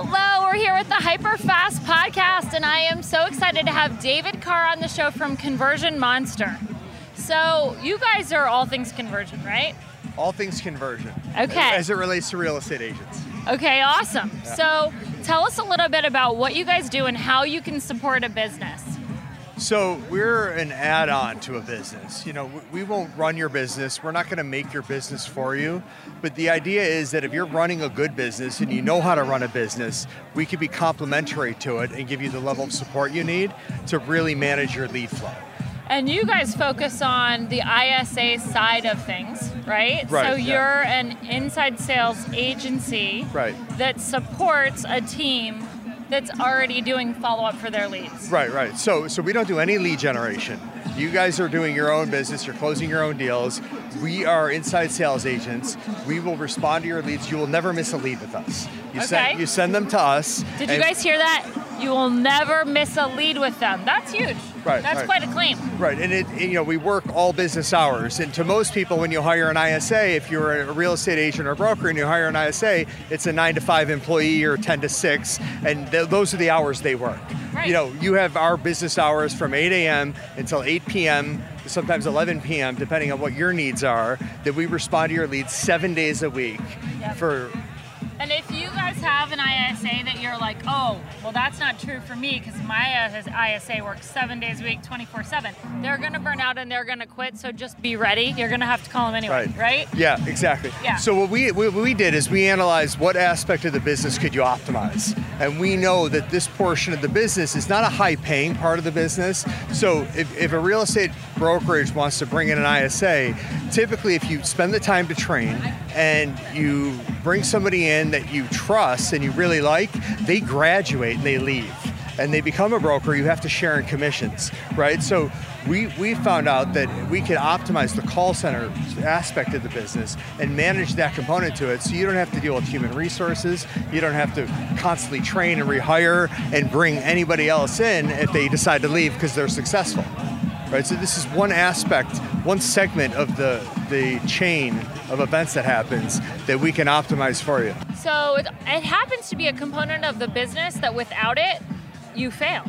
Hello, we're here with the Hyper Fast podcast, and I am so excited to have David Carr on the show from Conversion Monster. So, you guys are all things conversion, right? All things conversion. Okay. As it relates to real estate agents. Okay, awesome. So, tell us a little bit about what you guys do and how you can support a business. So we're an add-on to a business. You know, we- won't run your business. We're not going to make your business for you. But the idea is that if you're running a good business and you know how to run a business, we could be complementary to it and give you the level of support you need to really manage your lead flow. And you guys focus on the ISA side of things, right? Right, So, you're an inside sales agency Right. that supports a team that's already doing follow up for their leads. Right, right. So, so we don't do any lead generation. You guys are doing your own business. You're closing your own deals. We are inside sales agents. We will respond to your leads. You will never miss a lead with us. You Okay. send you send them to us. Did you guys hear that? You will never miss a lead with them. That's huge. Right, That's right. quite a claim. Right, and it, you know we work all business hours, and to most people, when you hire an ISA, if you're a real estate agent or broker and you hire an ISA, it's a nine to five employee or ten to six, and th- those are the hours they work. Right. You know, you have our business hours from 8 a.m. until 8 p.m. Sometimes 11 p.m. depending on what your needs are. That we respond to your leads seven days a week Yep. for And if you guys have an ISA that you're like, oh, well, that's not true for me because my ISA works seven days a week, 24 7, they're going to burn out and they're going to quit. So just be ready. You're going to have to call them anyway, Right. right? Yeah, exactly. Yeah. So what we what we did is we analyzed what aspect of the business could you optimize, and we know that this portion of the business is not a high-paying part of the business. So if, if a real estate brokerage wants to bring in an ISA, typically if you spend the time to train and you bring somebody in that you trust and you really like, they graduate and they leave and they become a broker, you have to share in commissions, right? So we, we found out that we can optimize the call center aspect of the business and manage that component to it so you don't have to deal with human resources, you don't have to constantly train and rehire and bring anybody else in if they decide to leave because they're successful. Right, so this is one aspect, one segment of the, the chain of events that happens that we can optimize for you. So it, it happens to be a component of the business that without it, you fail.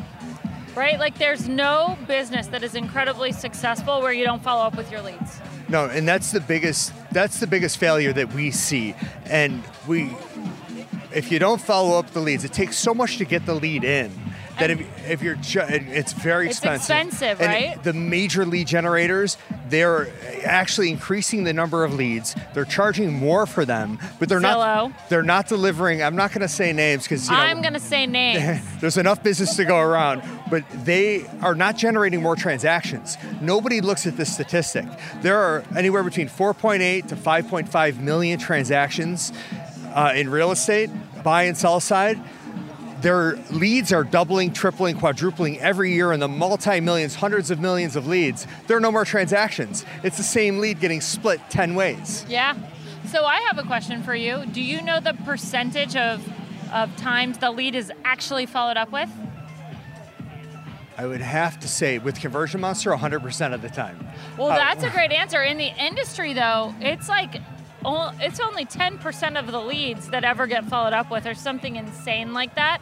Right? Like there's no business that is incredibly successful where you don't follow up with your leads. No, and that's the biggest that's the biggest failure that we see. And we if you don't follow up the leads, it takes so much to get the lead in that if, if you're ju- it's very expensive. It's expensive. expensive, And right? The major lead generators, they're actually increasing the number of leads. They're charging more for them, but they're Zillow. not they're not delivering. I'm not going to say names because you know, I'm going to say names. there's enough business to go around, but they are not generating more transactions. Nobody looks at this statistic. There are anywhere between 4.8 to 5.5 million transactions uh, in real estate, buy and sell side. Their leads are doubling, tripling, quadrupling every year in the multi millions, hundreds of millions of leads. There are no more transactions. It's the same lead getting split 10 ways. Yeah. So I have a question for you. Do you know the percentage of of times the lead is actually followed up with? I would have to say, with Conversion Monster, 100% of the time. Well, Uh, that's a great answer. In the industry, though, it's like it's only 10% of the leads that ever get followed up with, or something insane like that.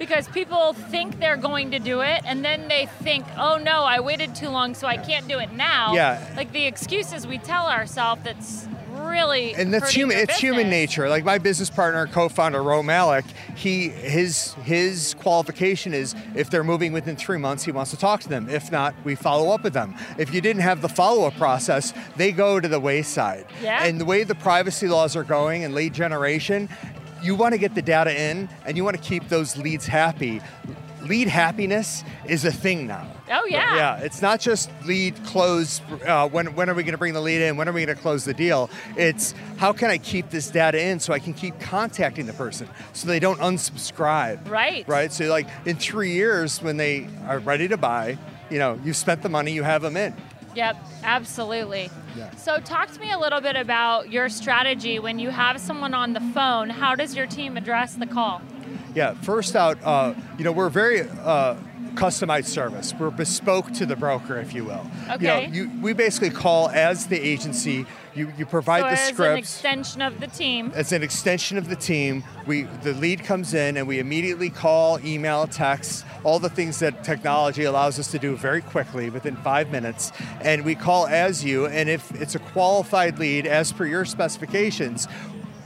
Because people think they're going to do it, and then they think, "Oh no, I waited too long, so I can't do it now." Yeah. Like the excuses we tell ourselves that's really and that's human it's human nature like my business partner co-founder ro malik he his his qualification is if they're moving within three months he wants to talk to them if not we follow up with them if you didn't have the follow-up process they go to the wayside Yeah. and the way the privacy laws are going and lead generation you want to get the data in and you want to keep those leads happy lead happiness is a thing now. Oh yeah. Yeah, it's not just lead close. Uh, when when are we going to bring the lead in? When are we going to close the deal? It's how can I keep this data in so I can keep contacting the person so they don't unsubscribe. Right. Right. So like in three years when they are ready to buy, you know, you've spent the money, you have them in. Yep, absolutely. Yeah. So, talk to me a little bit about your strategy when you have someone on the phone. How does your team address the call? Yeah. First out, uh, you know, we're very. Uh, customized service. We're bespoke to the broker, if you will. Okay. You know, you, we basically call as the agency. You, you provide so the as scripts. an extension of the team. As an extension of the team, we the lead comes in and we immediately call, email, text, all the things that technology allows us to do very quickly within five minutes. And we call as you, and if it's a qualified lead as per your specifications,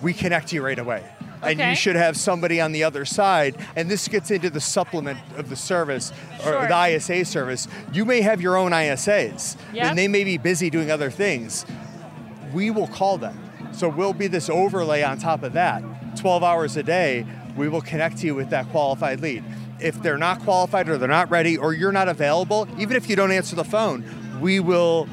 we connect you right away. And Okay. you should have somebody on the other side. And this gets into the supplement of the service or Sure. the ISA service. You may have your own ISAs, Yep. and they may be busy doing other things we will call them. So we'll be this overlay on top of that. 12 hours a day, we will connect you with that qualified lead. If they're not qualified or they're not ready or you're not available, even if you don't answer the phone, we will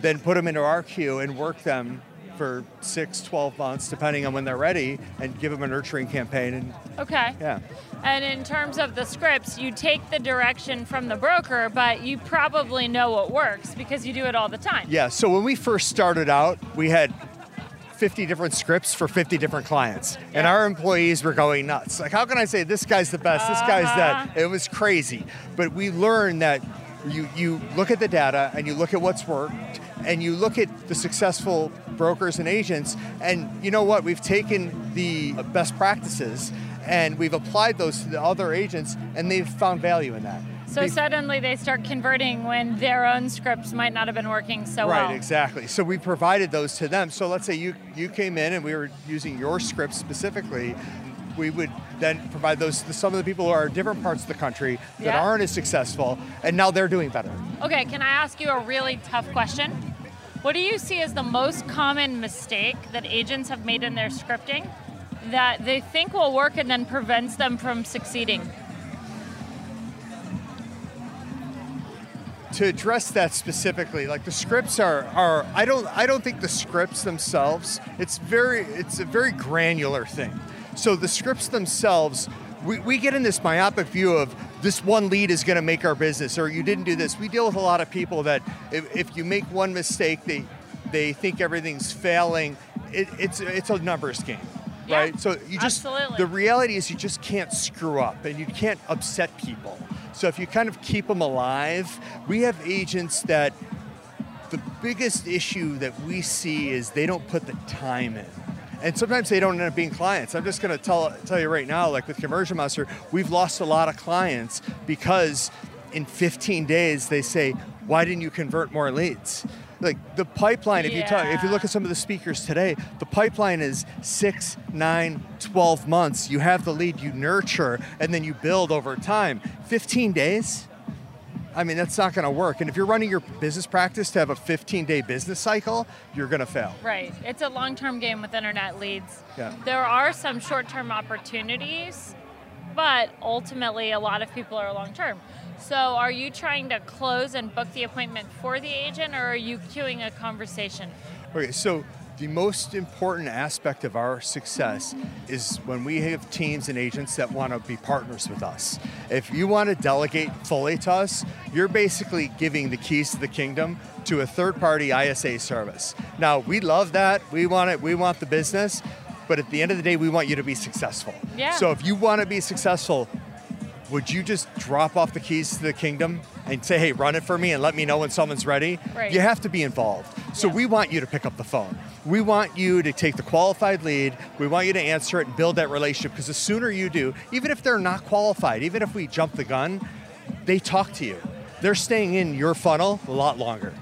then put them into our queue and work them for six, 12 months, depending on when they're ready, and give them a nurturing campaign. And Okay. yeah. And in terms of the scripts, you take the direction from the broker, but you probably know what works because you do it all the time. Yeah, so when we first started out, we had 50 different scripts for 50 different clients. And our employees were going nuts. Like, how can I say this guy's the best, this guy's Uh-huh. that? It was crazy. But we learned that you, you look at the data and you look at what's worked and you look at the successful brokers and agents, and you know what? We've taken the best practices and we've applied those to the other agents, and they've found value in that. So Be- suddenly they start converting when their own scripts might not have been working so Right, well. Right, exactly. So we provided those to them. So let's say you you came in and we were using your script specifically. We would then provide those to some of the people who are in different parts of the country that Yeah. aren't as successful, and now they're doing better. Okay, can I ask you a really tough question? What do you see as the most common mistake that agents have made in their scripting that they think will work and then prevents them from succeeding? to address that specifically like the scripts are are I don't I don't think the scripts themselves it's very it's a very granular thing so the scripts themselves we, we get in this myopic view of this one lead is going to make our business or you didn't do this we deal with a lot of people that if, if you make one mistake they they think everything's failing it, it's it's a numbers game Yeah, right so you just absolutely. the reality is you just can't screw up and you can't upset people so if you kind of keep them alive, we have agents that the biggest issue that we see is they don't put the time in. And sometimes they don't end up being clients. I'm just going to tell tell you right now, like with Conversion Monster, we've lost a lot of clients because in 15 days they say, "Why didn't you convert more leads?" Like the pipeline, if you talk, if you look at some of the speakers today, the pipeline is six, nine, 12 months. You have the lead, you nurture, and then you build over time. 15 days? I mean, that's not going to work. And if you're running your business practice to have a 15 day business cycle, you're going to fail. Right. It's a long term game with internet leads. Yeah. There are some short term opportunities, but ultimately, a lot of people are long term. So, are you trying to close and book the appointment for the agent, or are you queuing a conversation? Okay, so the most important aspect of our success is when we have teams and agents that want to be partners with us. If you want to delegate fully to us, you're basically giving the keys to the kingdom to a third-party ISA service. Now, we love that. We want it. We want the business, but at the end of the day, we want you to be successful. Yeah. So if you want to be successful, would you just drop off the keys to the kingdom and say, hey, run it for me and let me know when someone's ready? Right. You have to be involved. So Yeah. we want you to pick up the phone. We want you to take the qualified lead. We want you to answer it and build that relationship because the sooner you do, even if they're not qualified, even if we jump the gun, they talk to you. They're staying in your funnel a lot longer.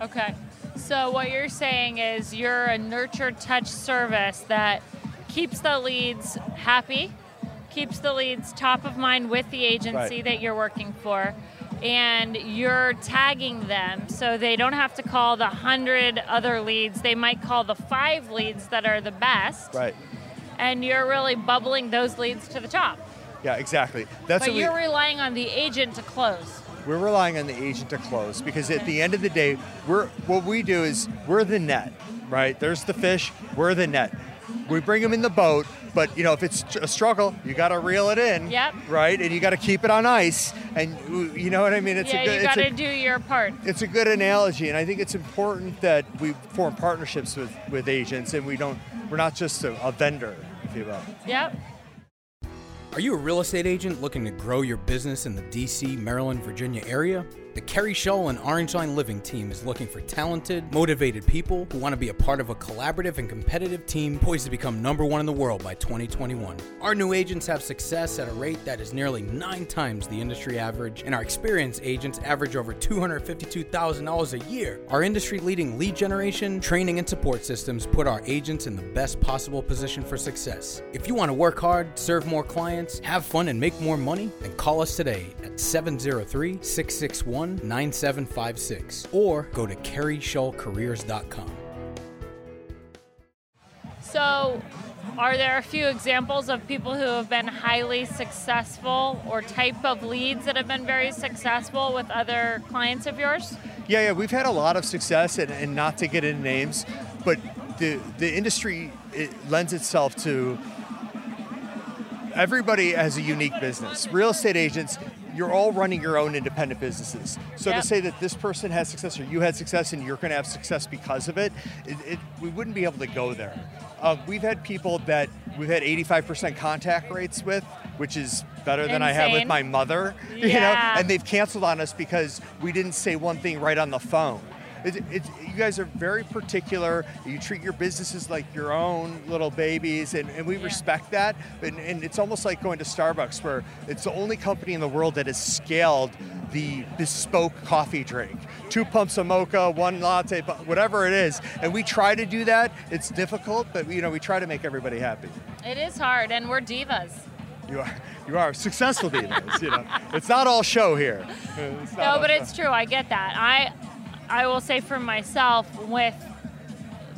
Okay. So, what you're saying is you're a nurture touch service that keeps the leads happy, keeps the leads top of mind with the agency Right. that you're working for, and you're tagging them so they don't have to call the hundred other leads. They might call the five leads that are the best, Right. and you're really bubbling those leads to the top. Yeah, exactly. That's but what we- you're relying on the agent to close. We're relying on the agent to close because at the end of the day, we're what we do is we're the net, right? There's the fish, we're the net. We bring them in the boat, but you know if it's a struggle, you got to reel it in, Yep. right? And you got to keep it on ice, and you know what I mean? It's yeah, a good, you got to do your part. it's a good analogy, and I think it's important that we form partnerships with, with agents, and we don't we're not just a, a vendor, if you will. Yep. Are you a real estate agent looking to grow your business in the DC, Maryland, Virginia area? The Keri Shull and Orange Line Living team is looking for talented, motivated people who want to be a part of a collaborative and competitive team poised to become number one in the world by 2021. Our new agents have success at a rate that is nearly nine times the industry average, and our experienced agents average over $252,000 a year. Our industry leading lead generation, training, and support systems put our agents in the best possible position for success. If you want to work hard, serve more clients, have fun, and make more money, then call us today at 703 661 9756 or go to kerishullcareers.com. So, are there a few examples of people who have been highly successful or type of leads that have been very successful with other clients of yours? Yeah, yeah, we've had a lot of success, and, and not to get into names, but the the industry it lends itself to everybody has a unique business. Real estate agents, you're all running your own independent businesses. So Yep. to say that this person has success or you had success and you're going to have success because of it, it, it we wouldn't be able to go there. Um, we've had people that we've had 85% contact rates with, which is better than I have with my mother. You know, and they've canceled on us because we didn't say one thing right on the phone. It, it, you guys are very particular. You treat your businesses like your own little babies, and, and we Yeah. respect that. And, and it's almost like going to Starbucks, where it's the only company in the world that has scaled the bespoke coffee drink. Two pumps of mocha, one latte, whatever it is. And we try to do that. It's difficult, but you know we try to make everybody happy. It is hard, and we're divas. You are, you are successful divas. you know, it's not all show here. No, but show. it's true. I get that. I, I will say for myself, with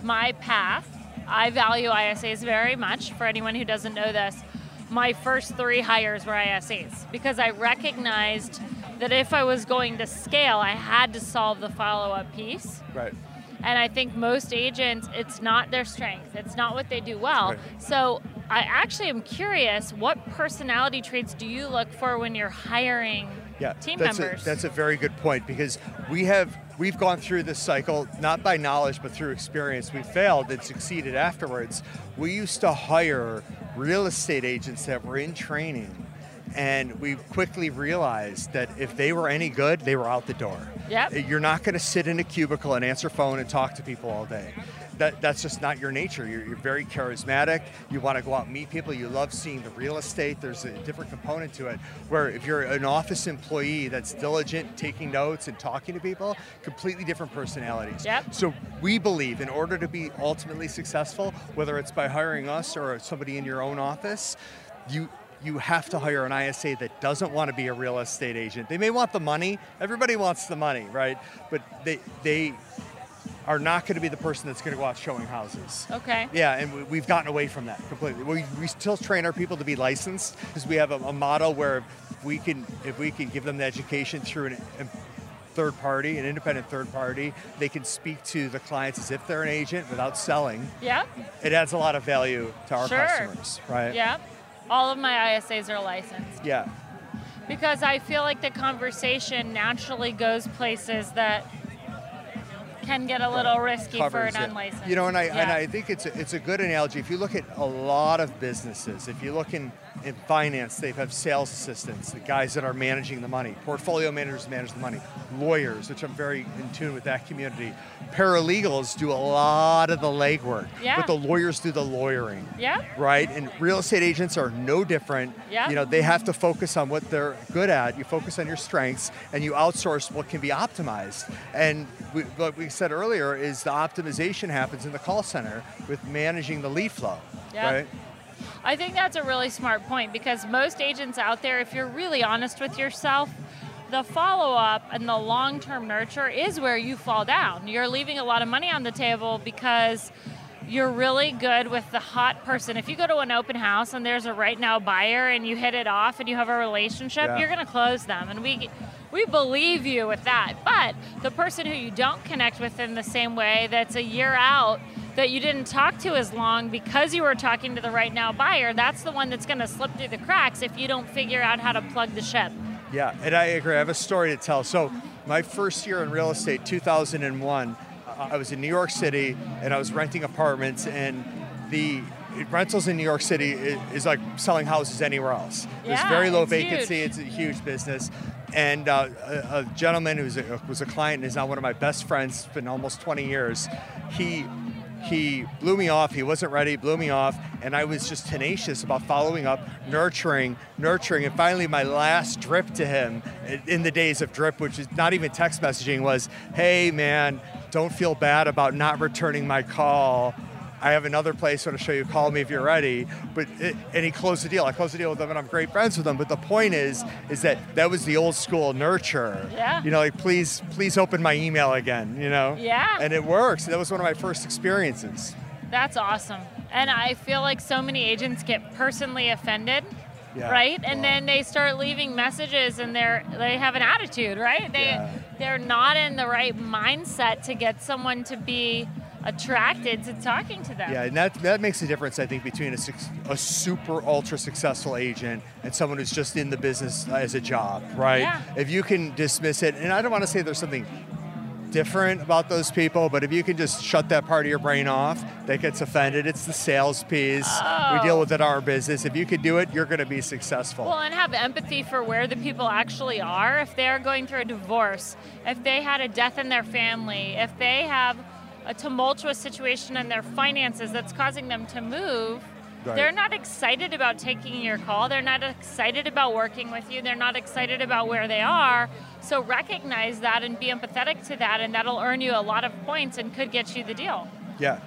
my path, I value ISAs very much. For anyone who doesn't know this, my first three hires were ISAs because I recognized that if I was going to scale, I had to solve the follow-up piece. right. And I think most agents, it's not their strength. It's not what they do well. Right. So I actually am curious, what personality traits do you look for when you're hiring yeah, team that's members? A, that's a very good point because we have we've gone through this cycle not by knowledge but through experience. We failed and succeeded afterwards. We used to hire real estate agents that were in training. And we quickly realized that if they were any good, they were out the door. Yep. You're not going to sit in a cubicle and answer phone and talk to people all day. That, that's just not your nature. You're, you're very charismatic. You want to go out and meet people. You love seeing the real estate. There's a different component to it. Where if you're an office employee that's diligent, taking notes and talking to people, completely different personalities. Yep. So we believe in order to be ultimately successful, whether it's by hiring us or somebody in your own office, you you have to hire an ISA that doesn't want to be a real estate agent. They may want the money. Everybody wants the money, right? But they they are not going to be the person that's going to go out showing houses. Okay. Yeah, and we, we've gotten away from that completely. We, we still train our people to be licensed because we have a, a model where if we can if we can give them the education through an, a third party, an independent third party, they can speak to the clients as if they're an agent without selling. Yep. It adds a lot of value to our Sure. customers, right? Yeah. All of my ISAs are licensed Yeah. because I feel like the conversation naturally goes places that can get a little risky for an it. unlicensed. You know, and I and I think it's a, it's a good analogy. If you look at a lot of businesses, if you look in in finance, they have sales assistants, the guys that are managing the money, portfolio managers manage the money, lawyers, which I'm very in tune with that community. Paralegals do a lot of the legwork, Yeah. but the lawyers do the lawyering. Yeah. Right, and real estate agents are no different. Yeah. You know, they have to focus on what they're good at. You focus on your strengths, and you outsource what can be optimized. And we, what we said earlier is the optimization happens in the call center with managing the lead flow. Yeah. Right. I think that's a really smart point because most agents out there, if you're really honest with yourself, the follow up and the long term nurture is where you fall down. You're leaving a lot of money on the table because you're really good with the hot person. If you go to an open house and there's a right now buyer and you hit it off and you have a relationship, Yeah. you're going to close them. And we we believe you with that. But the person who you don't connect with in the same way that's a year out that you didn't talk to as long because you were talking to the right now buyer, that's the one that's going to slip through the cracks if you don't figure out how to plug the ship. Yeah, and I agree. I have a story to tell. So, my first year in real estate, 2001, uh, I was in New York City and I was renting apartments, and the rentals in New York City is, is like selling houses anywhere else. There's Yeah, very low it's vacancy. huge. It's a huge business. And uh, a, a gentleman who was a, was a client and is now one of my best friends, it's been almost 20 years. He he blew me off. He wasn't ready, blew me off, and I was just tenacious about following up, nurturing, nurturing, and finally, my last drip to him in the days of drip, which is not even text messaging, was, "Hey, man, don't feel bad about not returning my call." I have another place I want to show you. Call me if you're ready. But it, and he closed the deal. I closed the deal with him, and I'm great friends with him. But the point is, is that that was the old school nurture. Yeah. You know, like please, please open my email again. You know. Yeah. And it works. That was one of my first experiences. That's awesome. And I feel like so many agents get personally offended. Yeah. Right? And Wow. then they start leaving messages and they're they have an attitude, right? They Yeah. they're not in the right mindset to get someone to be attracted to talking to them. Yeah, and that that makes a difference, I think, between a, a super ultra successful agent and someone who's just in the business uh, as a job, right? Yeah. If you can dismiss it, and I don't want to say there's something different about those people, but if you can just shut that part of your brain off that gets offended, it's the sales piece. We deal Oh. with it in our business. If you can do it, you're going to be successful. Well, and have empathy for where the people actually are. If they're going through a divorce, if they had a death in their family, if they have a tumultuous situation in their finances that's causing them to move, Right. they're not excited about taking your call. They're not excited about working with you. They're not excited about where they are. So recognize that and be empathetic to that, and that'll earn you a lot of points and could get you the deal. Yeah,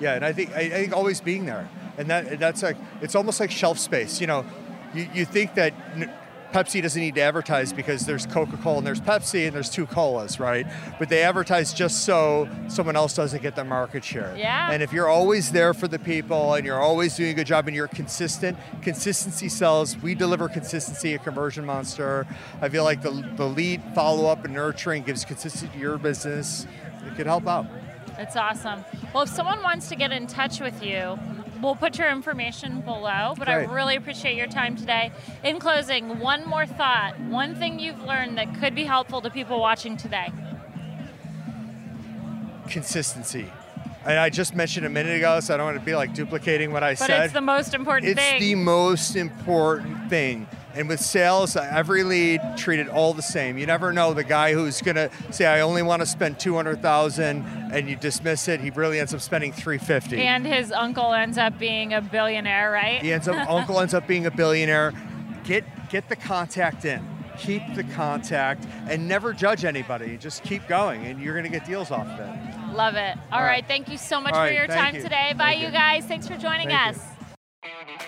yeah, and I think I, I think always being there, and that that's like it's almost like shelf space. You know, you, you think that Pepsi doesn't need to advertise because there's Coca-Cola and there's Pepsi and there's two colas, right? But they advertise just so someone else doesn't get their market share. Yeah. And if you're always there for the people and you're always doing a good job and you're consistent, consistency sells. We deliver consistency at Conversion Monster. I feel like the the lead follow-up and nurturing gives consistency to your business. It can help out. It's awesome. Well, if someone wants to get in touch with you, we'll put your information below. But Great. I really appreciate your time today. In closing, one more thought, one thing you've learned that could be helpful to people watching today. consistency. And I just mentioned a minute ago, so I don't want to be like duplicating what I But said. it's the most important It's thing. the most important thing. And with sales, every lead treated all the same. You never know the guy who's going to say, "I only want to spend 200,000," and you dismiss it. He really ends up spending 350. and his uncle ends up being a billionaire, right? He ends up uncle ends up being a billionaire. Get get the contact in. Keep the contact and never judge anybody. Just keep going, and you're going to get deals off of it. Love it. All All right. right. Thank you so much All for right, your thank time you. today. Bye, you you. guys. Thanks for joining Thank us. you.